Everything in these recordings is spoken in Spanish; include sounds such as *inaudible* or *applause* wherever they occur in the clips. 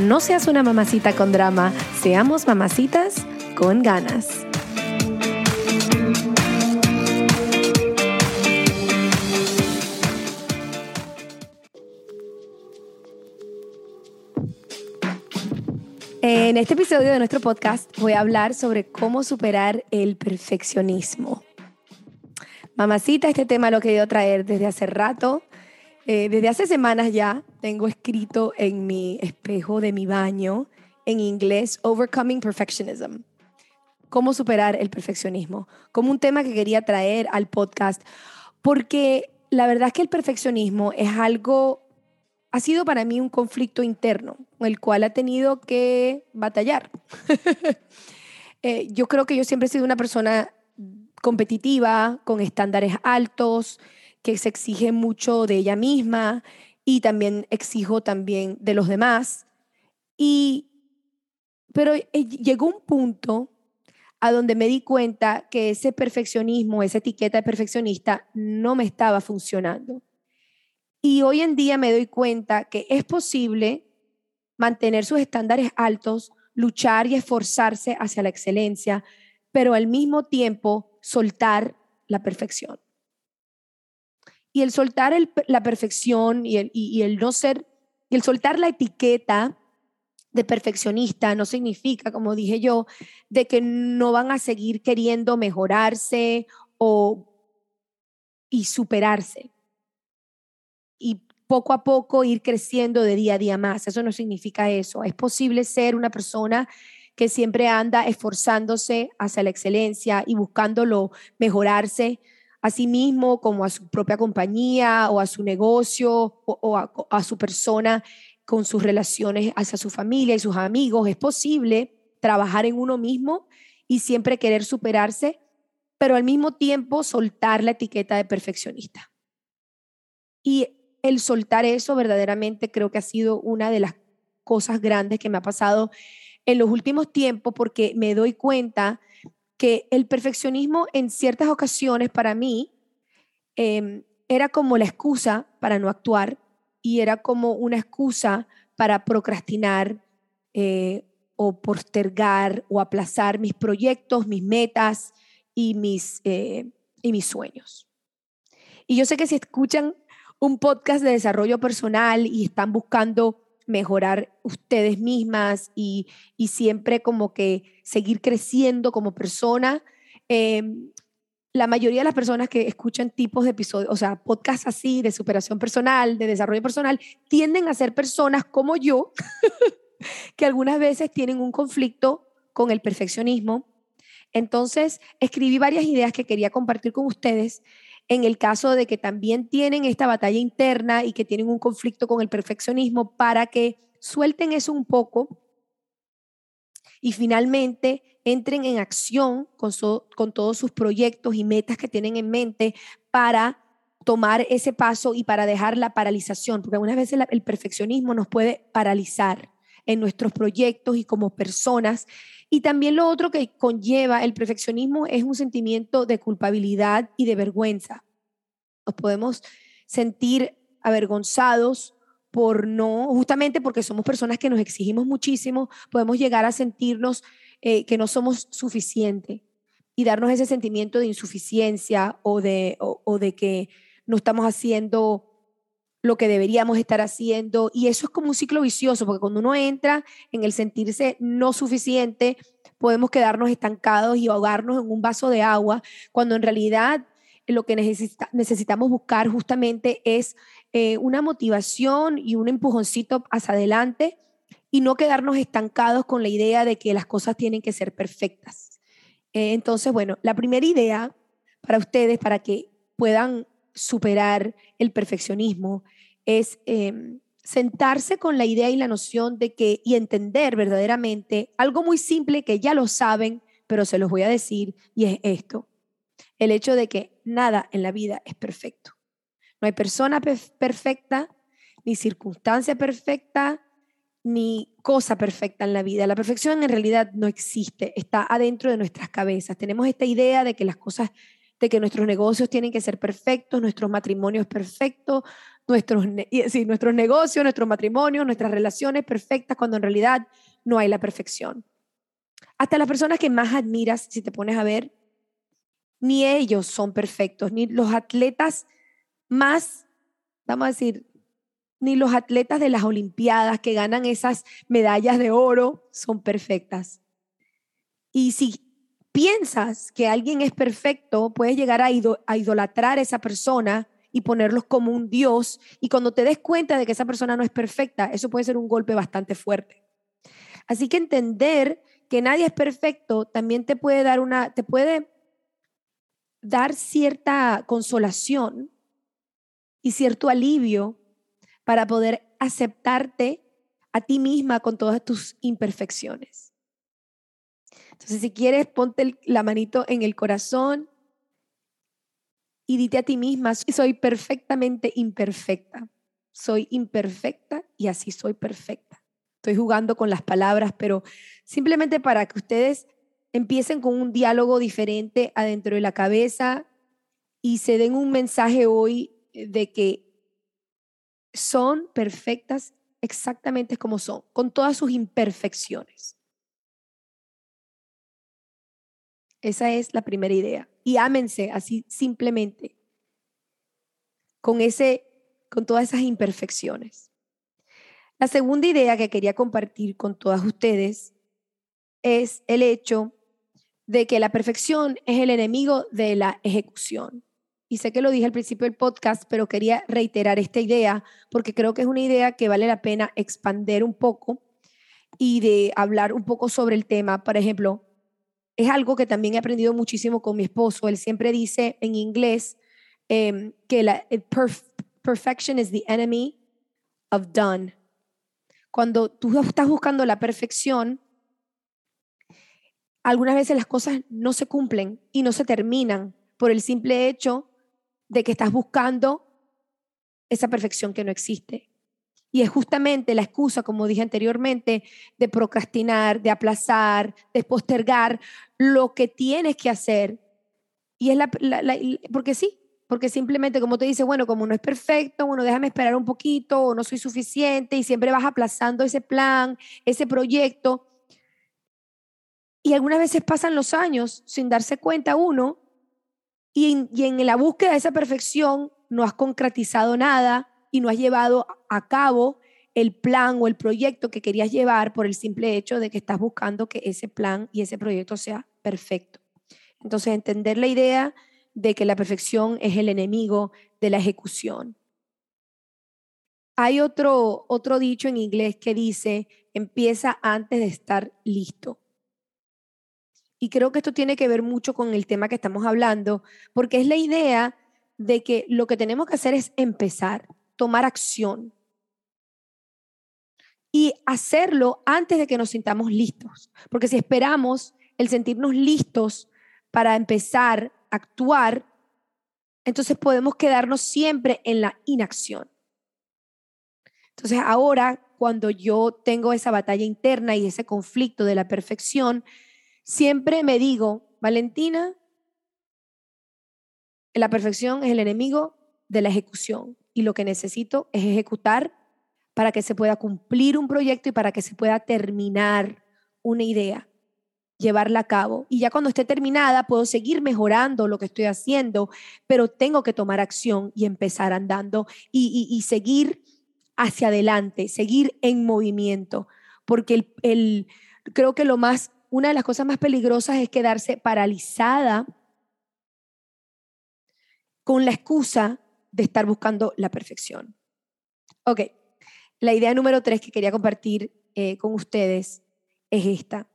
no seas una mamacita con drama, seamos mamacitas con ganas. En este episodio de nuestro podcast voy a hablar sobre cómo superar el perfeccionismo. Mamacita, este tema lo he querido traer desde hace rato. Eh, desde hace semanas ya tengo escrito en mi espejo de mi baño en inglés Overcoming Perfectionism. Cómo superar el perfeccionismo. Como un tema que quería traer al podcast. Porque la verdad es que el perfeccionismo es algo, ha sido para mí un conflicto interno, el cual ha tenido que batallar. *laughs* Eh, yo creo que yo siempre he sido una persona competitiva, con estándares altos, que se exige mucho de ella misma y también exijo también de los demás. Y, pero eh, llegó un punto a donde me di cuenta que ese perfeccionismo, esa etiqueta de perfeccionista no me estaba funcionando. Y hoy en día me doy cuenta que es posible mantener sus estándares altos, luchar y esforzarse hacia la excelencia, pero al mismo tiempo soltar la perfección. Y el soltar la perfección y el, y el no ser, y el soltar la etiqueta de perfeccionista no significa, como dije yo, de que no van a seguir queriendo mejorarse o y superarse. Y poco a poco ir creciendo de día a día más. Eso no significa eso. Es posible ser una persona que siempre anda esforzándose hacia la excelencia y buscándolo mejorarse, a sí mismo, como a su propia compañía o a su negocio o, a, su persona con sus relaciones hacia su familia y sus amigos. Es posible trabajar en uno mismo y siempre querer superarse, pero al mismo tiempo soltar la etiqueta de perfeccionista. Y el soltar eso verdaderamente creo que ha sido una de las cosas grandes que me ha pasado en los últimos tiempos porque me doy cuenta que el perfeccionismo en ciertas ocasiones para mí em, era como la excusa para no actuar y era como una excusa para procrastinar eh, o postergar o aplazar mis proyectos, mis metas y mis, eh, y mis sueños. Y yo sé que si escuchan un podcast de desarrollo personal y están buscando mejorar ustedes mismas y, siempre como que seguir creciendo como persona. Em, la mayoría de las personas que escuchan tipos de episodios, o sea, podcasts así de superación personal, de desarrollo personal, tienden a ser personas como yo, *laughs* que algunas veces tienen un conflicto con el perfeccionismo. Entonces, escribí varias ideas que quería compartir con ustedes en el caso de que también tienen esta batalla interna y que tienen un conflicto con el perfeccionismo para que suelten eso un poco y finalmente entren en acción con, con todos sus proyectos y metas que tienen en mente para tomar ese paso y para dejar la paralización, porque algunas veces el perfeccionismo nos puede paralizar en nuestros proyectos y como personas. Y también lo otro que conlleva el perfeccionismo es un sentimiento de culpabilidad y de vergüenza. Nos podemos sentir avergonzados por no, justamente porque somos personas que nos exigimos muchísimo, podemos llegar a sentirnos eh, que no somos suficientes y darnos ese sentimiento de insuficiencia o de, o de que no estamos haciendo lo que deberíamos estar haciendo y eso es como un ciclo vicioso, porque cuando uno entra en el sentirse no suficiente, podemos quedarnos estancados y ahogarnos en un vaso de agua, cuando en realidad lo que necesitamos buscar justamente es eh, una motivación y un empujoncito hacia adelante y no quedarnos estancados con la idea de que las cosas tienen que ser perfectas. Eh, entonces, bueno, la primera idea para ustedes, para que puedan superar el perfeccionismo, es em, sentarse con la idea y la noción de que y entender verdaderamente algo muy simple que ya lo saben, pero se los voy a decir, y es esto, el hecho de que nada en la vida es perfecto. No hay persona perfecta, ni circunstancia perfecta, ni cosa perfecta en la vida. La perfección en realidad no existe, está adentro de nuestras cabezas. Tenemos esta idea de que las cosas, de que nuestros negocios tienen que ser perfectos, nuestros matrimonios perfectos, nuestros, sí, nuestros negocios, nuestros matrimonios, nuestras relaciones perfectas, cuando en realidad no hay la perfección. Hasta las personas que más admiras, si te pones a ver, ni ellos son perfectos, ni los atletas más, vamos a decir, ni los atletas de las Olimpiadas que ganan esas medallas de oro son perfectas. Y si piensas que alguien es perfecto, puedes llegar a, a idolatrar a esa persona y ponerlos como un Dios. Y cuando te des cuenta de que esa persona no es perfecta, eso puede ser un golpe bastante fuerte. Así que entender que nadie es perfecto también te puede dar una, te puede dar cierta consolación y cierto alivio para poder aceptarte a ti misma con todas tus imperfecciones. Entonces, si quieres, ponte la manito en el corazón y dite a ti misma, soy perfectamente imperfecta. Soy imperfecta y así soy perfecta. Estoy jugando con las palabras, pero simplemente para que ustedes empiecen con un diálogo diferente adentro de la cabeza y se den un mensaje hoy de que son perfectas exactamente como son, con todas sus imperfecciones. Esa es la primera idea y ámense así simplemente con ese con todas esas imperfecciones. La segunda idea que quería compartir con todas ustedes es el hecho de que la perfección es el enemigo de la ejecución. Y sé que lo dije al principio del podcast, pero quería reiterar esta idea porque creo que es una idea que vale la pena expander un poco y de hablar un poco sobre el tema. Por ejemplo, es algo que también he aprendido muchísimo con mi esposo. Él siempre dice en inglés em, que la perfection is the enemy of done. Cuando tú estás buscando la perfección, algunas veces las cosas no se cumplen y no se terminan por el simple hecho de que estás buscando esa perfección que no existe. Y es justamente la excusa, como dije anteriormente, de procrastinar, de aplazar, de postergar lo que tienes que hacer. Y es la, porque sí, porque simplemente como te dice, bueno, como no es perfecto, bueno, déjame esperar un poquito, o no soy suficiente, y siempre vas aplazando ese plan, ese proyecto. Y algunas veces pasan los años sin darse cuenta uno, y en, y en la búsqueda de esa perfección no has concretizado nada y no has llevado a cabo el plan o el proyecto que querías llevar por el simple hecho de que estás buscando que ese plan y ese proyecto sea perfecto. Entonces, entender la idea de que la perfección es el enemigo de la ejecución. Hay otro, otro dicho en inglés que dice, empieza antes de estar listo. Y creo que esto tiene que ver mucho con el tema que estamos hablando, porque es la idea de que lo que tenemos que hacer es empezar, tomar acción y hacerlo antes de que nos sintamos listos. Porque si esperamos el sentirnos listos para empezar a actuar, entonces podemos quedarnos siempre en la inacción. Entonces ahora, cuando yo tengo esa batalla interna y ese conflicto de la perfección, siempre me digo, Valentina, la perfección es el enemigo de la ejecución y lo que necesito es ejecutar para que se pueda cumplir un proyecto y para que se pueda terminar una idea. llevarla a cabo. Y ya cuando esté terminada, puedo seguir mejorando lo que estoy haciendo, pero tengo que tomar acción y empezar andando y, seguir hacia adelante, seguir en movimiento, porque el, creo que lo más, una de las cosas más peligrosas es quedarse paralizada con la excusa de estar buscando la perfección. Ok, la idea número tres que quería compartir eh, con ustedes es esta.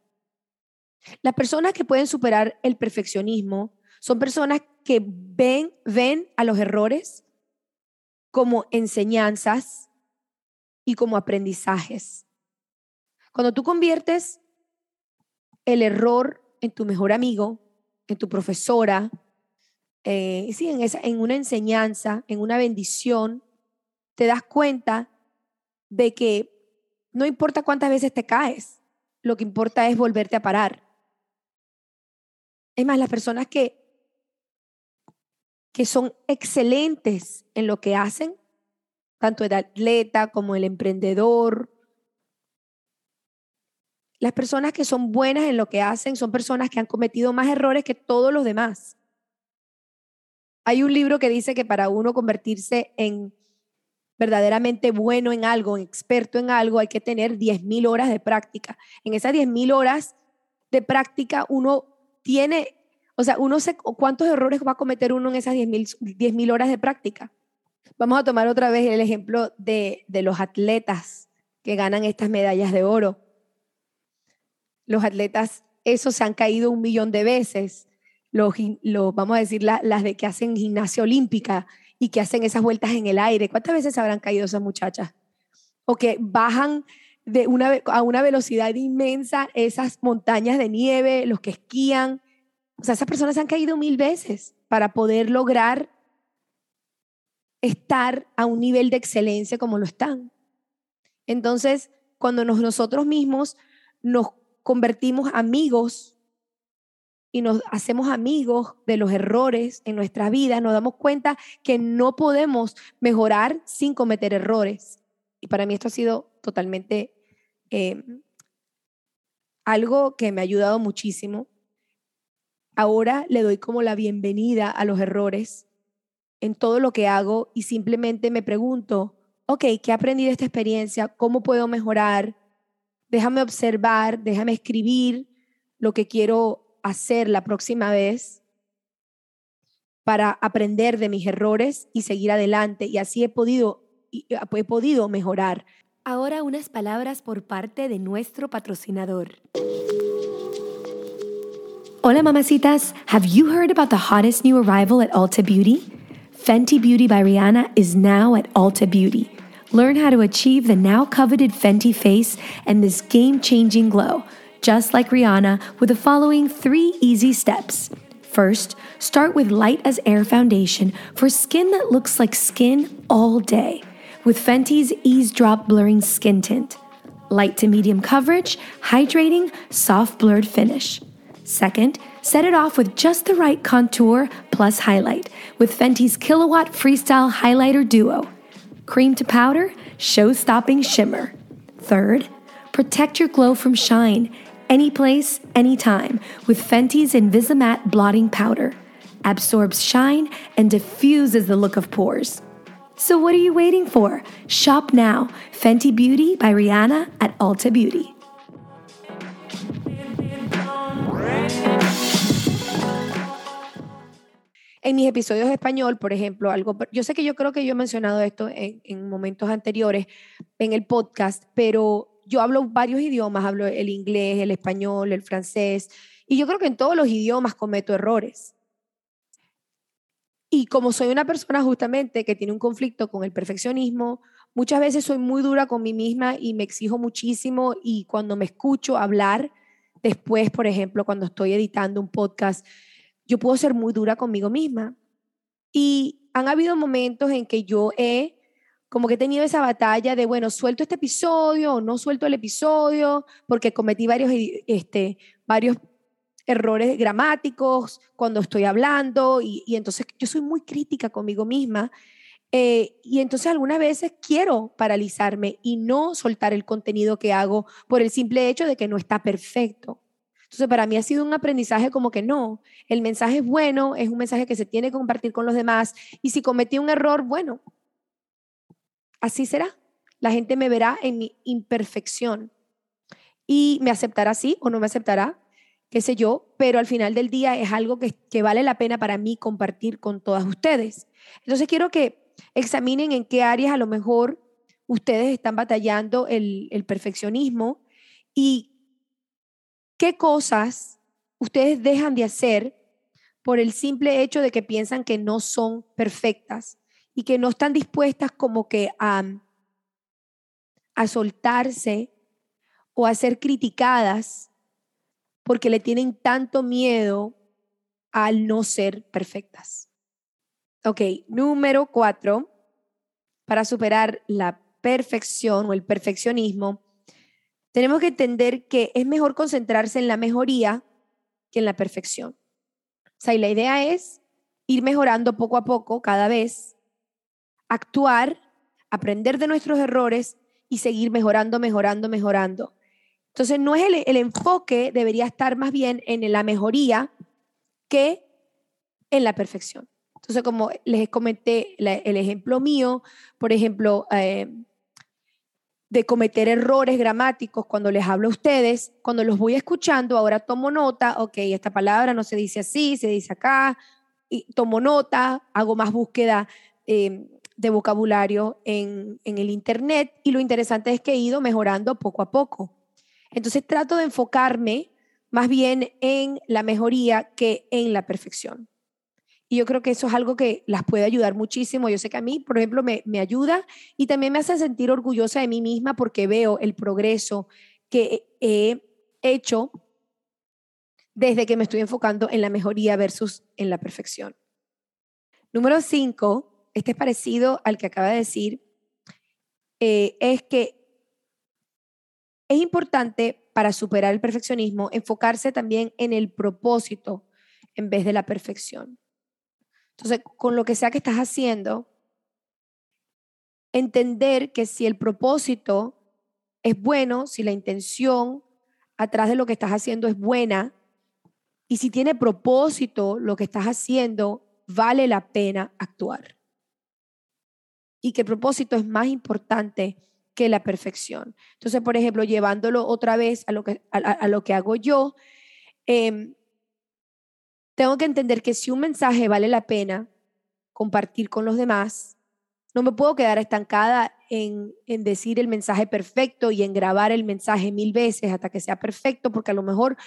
Las personas que pueden superar el perfeccionismo son personas que ven, ven a los errores como enseñanzas y como aprendizajes. Cuando tú conviertes el error en tu mejor amigo, en tu profesora, eh, sí, en, esa, en una enseñanza, en una bendición, te das cuenta de que no importa cuántas veces te caes, lo que importa es volverte a parar. Es más, las personas que, que son excelentes en lo que hacen, tanto el atleta como el emprendedor, las personas que son buenas en lo que hacen son personas que han cometido más errores que todos los demás. Hay un libro que dice que para uno convertirse en verdaderamente bueno en algo, experto en algo, hay que tener 10.000 horas de práctica. En esas 10.000 horas de práctica uno tiene, o sea, uno sé cuántos errores va a cometer uno en esas 10.000 mil horas de práctica. Vamos a tomar otra vez el ejemplo de, de los atletas que ganan estas medallas de oro. Los atletas, esos se han caído un millón de veces los, vamos a decir, las de que hacen gimnasia olímpica y que hacen esas vueltas en el aire. ¿Cuántas veces habrán caído esas muchachas? O que bajan de una, a una velocidad inmensa esas montañas de nieve, los que esquían. O sea, esas personas han caído mil veces para poder lograr estar a un nivel de excelencia como lo están. Entonces, cuando nosotros mismos nos convertimos amigos y nos hacemos amigos de los errores en nuestra vida, nos damos cuenta que no podemos mejorar sin cometer errores. Y para mí esto ha sido totalmente em, algo que me ha ayudado muchísimo. Ahora le doy como la bienvenida a los errores en todo lo que hago y simplemente me pregunto, ok, ¿qué aprendí de esta experiencia? ¿Cómo puedo mejorar? Déjame observar, déjame escribir lo que quiero hacer la próxima vez para aprender de mis errores y seguir adelante. Y así he podido, he podido mejorar. Ahora unas palabras por parte de nuestro patrocinador. Hola mamacitas, have you heard about the hottest new arrival at Ulta Beauty? Fenty Beauty by Rihanna is now at Ulta Beauty. Learn how to achieve the now coveted Fenty face and this game changing glow just like Rihanna, with the following three easy steps. First, start with light as air foundation for skin that looks like skin all day with Fenty's Ease Drop Blurring Skin Tint. Light to medium coverage, hydrating, soft blurred finish. Second, set it off with just the right contour plus highlight with Fenty's Kilowatt Freestyle Highlighter Duo. Cream to powder, show stopping shimmer. Third, protect your glow from shine any place, anytime with Fenty's Invisimatte blotting powder. Absorbs shine and diffuses the look of pores. So what are you waiting for? Shop now. Fenty Beauty by Rihanna at Ulta Beauty. En mis episodios de español, por ejemplo, algo, yo sé que yo creo que yo he mencionado esto en, en momentos anteriores en el podcast, pero yo hablo varios idiomas, hablo el inglés, el español, el francés, y yo creo que en todos los idiomas cometo errores. Y como soy una persona justamente que tiene un conflicto con el perfeccionismo, muchas veces soy muy dura con mí misma y me exijo muchísimo y cuando me escucho hablar, después, por ejemplo, cuando estoy editando un podcast, yo puedo ser muy dura conmigo misma. Y han habido momentos en que yo he como que he tenido esa batalla de, bueno, suelto este episodio o no suelto el episodio porque cometí varios, este, varios errores gramáticos cuando estoy hablando y, entonces yo soy muy crítica conmigo misma eh, y entonces algunas veces quiero paralizarme y no soltar el contenido que hago por el simple hecho de que no está perfecto. Entonces, para mí ha sido un aprendizaje como que no, el mensaje es bueno, es un mensaje que se tiene que compartir con los demás y si cometí un error, bueno, así será. La gente me verá en mi imperfección y me aceptará así o no me aceptará, qué sé yo, pero al final del día es algo que, que vale la pena para mí compartir con todas ustedes. Entonces quiero que examinen en qué áreas a lo mejor ustedes están batallando el, el perfeccionismo y qué cosas ustedes dejan de hacer por el simple hecho de que piensan que no son perfectas y que no están dispuestas como que a, a soltarse o a ser criticadas porque le tienen tanto miedo al no ser perfectas. Ok, número cuatro, para superar la perfección o el perfeccionismo, tenemos que entender que es mejor concentrarse en la mejoría que en la perfección. O sea, y la idea es ir mejorando poco a poco, cada vez, actuar, aprender de nuestros errores y seguir mejorando, mejorando, mejorando. Entonces, no es el, el enfoque, debería estar más bien en la mejoría que en la perfección. Entonces, como les comenté el ejemplo mío, por ejemplo, eh, de cometer errores gramáticos cuando les hablo a ustedes, cuando los voy escuchando, ahora tomo nota, ok, esta palabra no se dice así, se dice acá, y tomo nota, hago más búsqueda eh, de vocabulario en, en el Internet y lo interesante es que he ido mejorando poco a poco. Entonces trato de enfocarme más bien en la mejoría que en la perfección. Y yo creo que eso es algo que las puede ayudar muchísimo. Yo sé que a mí, por ejemplo, me, me ayuda y también me hace sentir orgullosa de mí misma porque veo el progreso que he hecho desde que me estoy enfocando en la mejoría versus en la perfección. Número cinco, este es parecido al que acaba de decir, eh, es que es importante para superar el perfeccionismo enfocarse también en el propósito en vez de la perfección. Entonces, con lo que sea que estás haciendo, entender que si el propósito es bueno, si la intención atrás de lo que estás haciendo es buena, y si tiene propósito lo que estás haciendo, vale la pena actuar. Y que propósito es más importante que la perfección. Entonces, por ejemplo, llevándolo otra vez a lo que, a, lo que hago yo, eh, tengo que entender que si un mensaje vale la pena compartir con los demás, no me puedo quedar estancada en, en, decir el mensaje perfecto y en grabar el mensaje mil veces hasta que sea perfecto, porque a lo mejor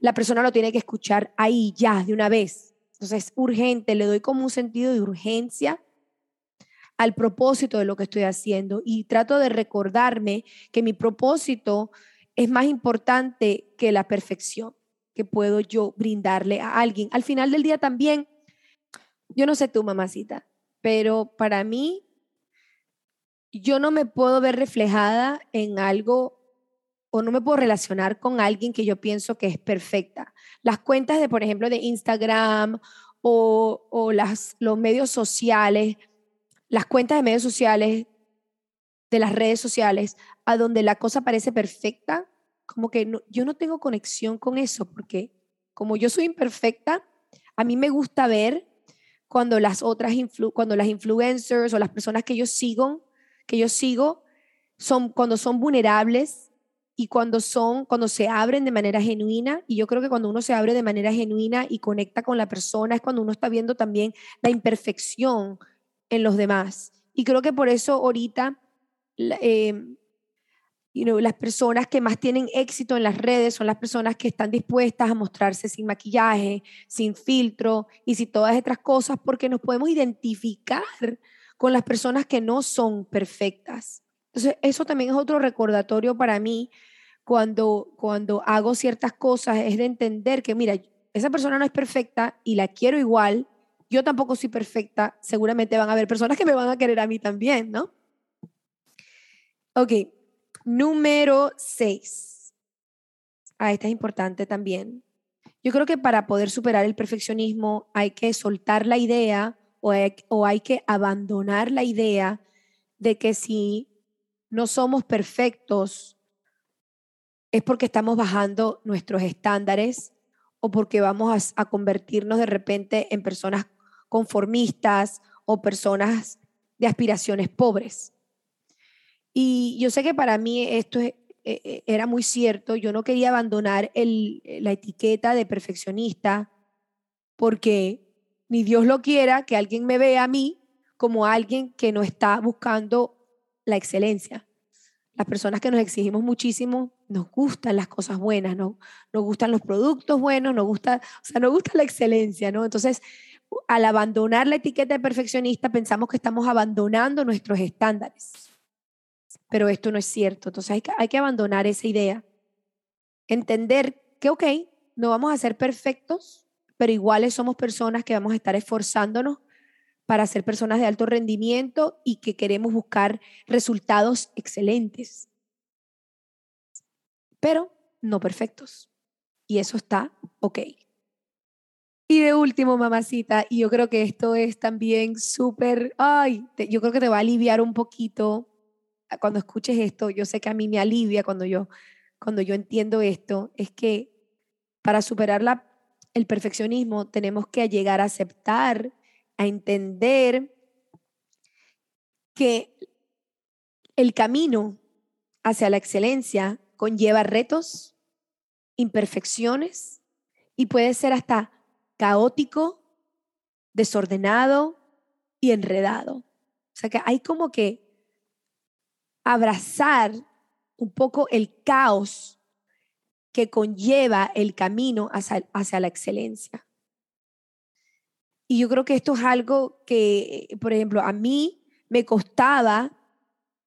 la persona lo tiene que escuchar ahí ya, de una vez. Entonces es urgente, le doy como un sentido de urgencia al propósito de lo que estoy haciendo y trato de recordarme que mi propósito es más importante que la perfección que puedo yo brindarle a alguien. Al final del día también, yo no sé tú, mamacita, pero para mí, yo no me puedo ver reflejada en algo o no me puedo relacionar con alguien que yo pienso que es perfecta. Las cuentas de, por ejemplo, de Instagram o, o las, los medios sociales, las cuentas de medios sociales, de las redes sociales, a donde la cosa parece perfecta, como que yo no tengo conexión con eso, porque como yo soy imperfecta, a mí me gusta ver cuando las otras, cuando las influencers o las personas que yo sigo, que yo sigo, son, cuando son vulnerables y cuando son, cuando se abren de manera genuina, y yo creo que cuando uno se abre de manera genuina y conecta con la persona es cuando uno está viendo también la imperfección en los demás. Y creo que por eso ahorita eh, las personas que más tienen éxito en las redes son las personas que están dispuestas a mostrarse sin maquillaje, sin filtro y sin todas otras cosas, porque nos podemos identificar con las personas que no son perfectas. Entonces, eso también es otro recordatorio para mí cuando, cuando hago ciertas cosas, es de entender que, mira, esa persona no es perfecta y la quiero igual, yo tampoco soy perfecta, seguramente van a haber personas que me van a querer a mí también, ¿no? Ok, Número seis. Ah, esta es importante también. Yo creo que para poder superar el perfeccionismo hay que soltar la idea o hay, o hay que abandonar la idea de que si no somos perfectos, es porque estamos bajando nuestros estándares o porque vamos a, a convertirnos de repente en personas conformistas o personas de aspiraciones pobres. Y yo sé que para mí esto e, e, era muy cierto. Yo no quería abandonar la etiqueta de perfeccionista porque ni Dios lo quiera que alguien me vea a mí como alguien que no está buscando la excelencia. Las personas que nos exigimos muchísimo, nos gustan las cosas buenas, ¿no? nos gustan los productos buenos, nos gusta, o sea, nos gusta la excelencia, ¿no? Entonces, al abandonar la etiqueta de perfeccionista, pensamos que estamos abandonando nuestros estándares. Pero esto no es cierto. Entonces hay que, hay que abandonar esa idea. Entender que, ok, no vamos a ser perfectos, pero iguales somos personas que vamos a estar esforzándonos para ser personas de alto rendimiento y que queremos buscar resultados excelentes, pero no perfectos. Y eso está ok. Y de último, mamacita, y yo creo que esto es también súper, ay, yo creo que te va a aliviar un poquito cuando escuches esto. Yo sé que a mí me alivia cuando yo, cuando yo entiendo esto, es que para superar la, el perfeccionismo tenemos que llegar a aceptar, a entender que el camino hacia la excelencia conlleva retos, imperfecciones y puede ser hasta caótico, desordenado y enredado. O sea que hay como que abrazar un poco el caos que conlleva el camino hacia, hacia, la excelencia. Y yo creo que esto es algo que, por ejemplo, a mí me costaba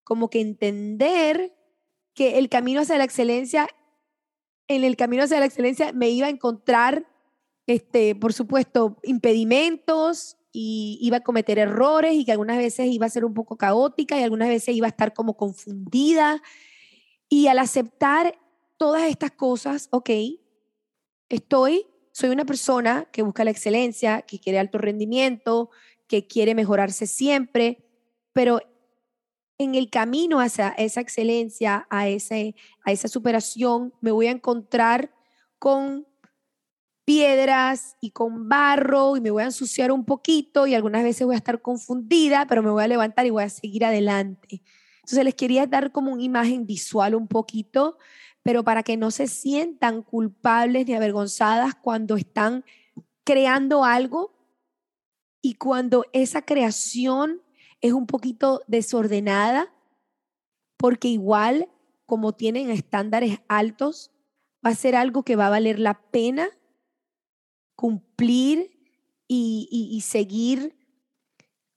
como que entender que el camino hacia la excelencia, en el camino hacia la excelencia me iba a encontrar este, por supuesto, impedimentos y iba a cometer errores y que algunas veces iba a ser un poco caótica y algunas veces iba a estar como confundida. Y al aceptar todas estas cosas, ok, estoy, soy una persona que busca la excelencia, que quiere alto rendimiento, que quiere mejorarse siempre, pero en el camino hacia esa excelencia, a, ese, a esa superación, me voy a encontrar con piedras y con barro y me voy a ensuciar un poquito y algunas veces voy a estar confundida, pero me voy a levantar y voy a seguir adelante. Entonces les quería dar como una imagen visual un poquito, pero para que no se sientan culpables ni avergonzadas cuando están creando algo y cuando esa creación es un poquito desordenada, porque igual como tienen estándares altos, va a ser algo que va a valer la pena cumplir y, seguir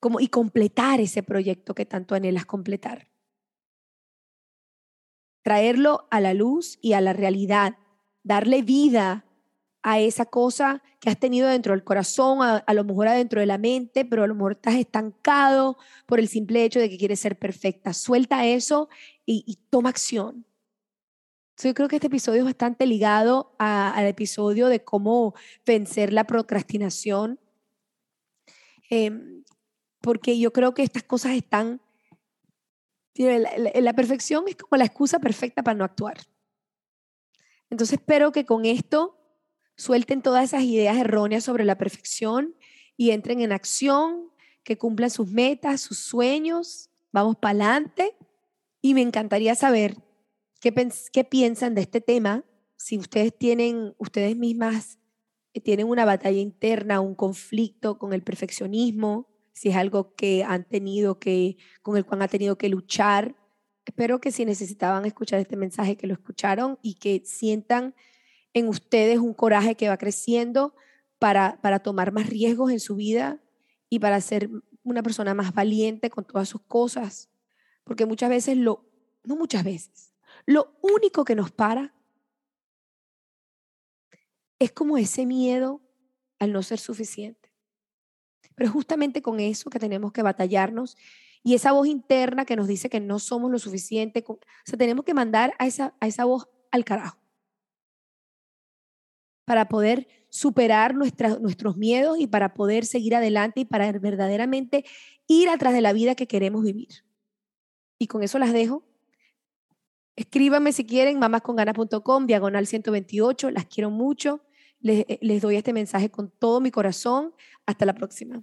como, y completar ese proyecto que tanto anhelas completar. Traerlo a la luz y a la realidad, darle vida a esa cosa que has tenido dentro del corazón, a, lo mejor adentro de la mente, pero a lo mejor estás estancado por el simple hecho de que quieres ser perfecta. Suelta eso y toma acción yo creo que este episodio es bastante ligado al episodio de cómo vencer la procrastinación, em, porque yo creo que estas cosas están... La, la perfección es como la excusa perfecta para no actuar. Entonces espero que con esto suelten todas esas ideas erróneas sobre la perfección y entren en acción, que cumplan sus metas, sus sueños. Vamos para adelante. Y me encantaría saber ¿Qué, piensan de este tema? Si ustedes tienen, ustedes mismas eh, tienen una batalla interna, un conflicto con el perfeccionismo, si es algo que han tenido que, con el cual han tenido que luchar. Espero que si necesitaban escuchar este mensaje, que lo escucharon y que sientan en ustedes un coraje que va creciendo para, para tomar más riesgos en su vida y para ser una persona más valiente con todas sus cosas. Porque muchas veces lo, no muchas veces, lo único que nos para es como ese miedo al no ser suficiente. Pero justamente con eso que tenemos que batallarnos y esa voz interna que nos dice que no somos lo suficiente, o sea, tenemos que mandar a esa, a esa voz al carajo para poder superar nuestros miedos y para poder seguir adelante y para verdaderamente ir atrás de la vida que queremos vivir. Y con eso las dejo Escríbanme si quieren, mamasconganas.com, diagonal 128. Las quiero mucho. Les, eh, les doy este mensaje con todo mi corazón. Hasta la próxima.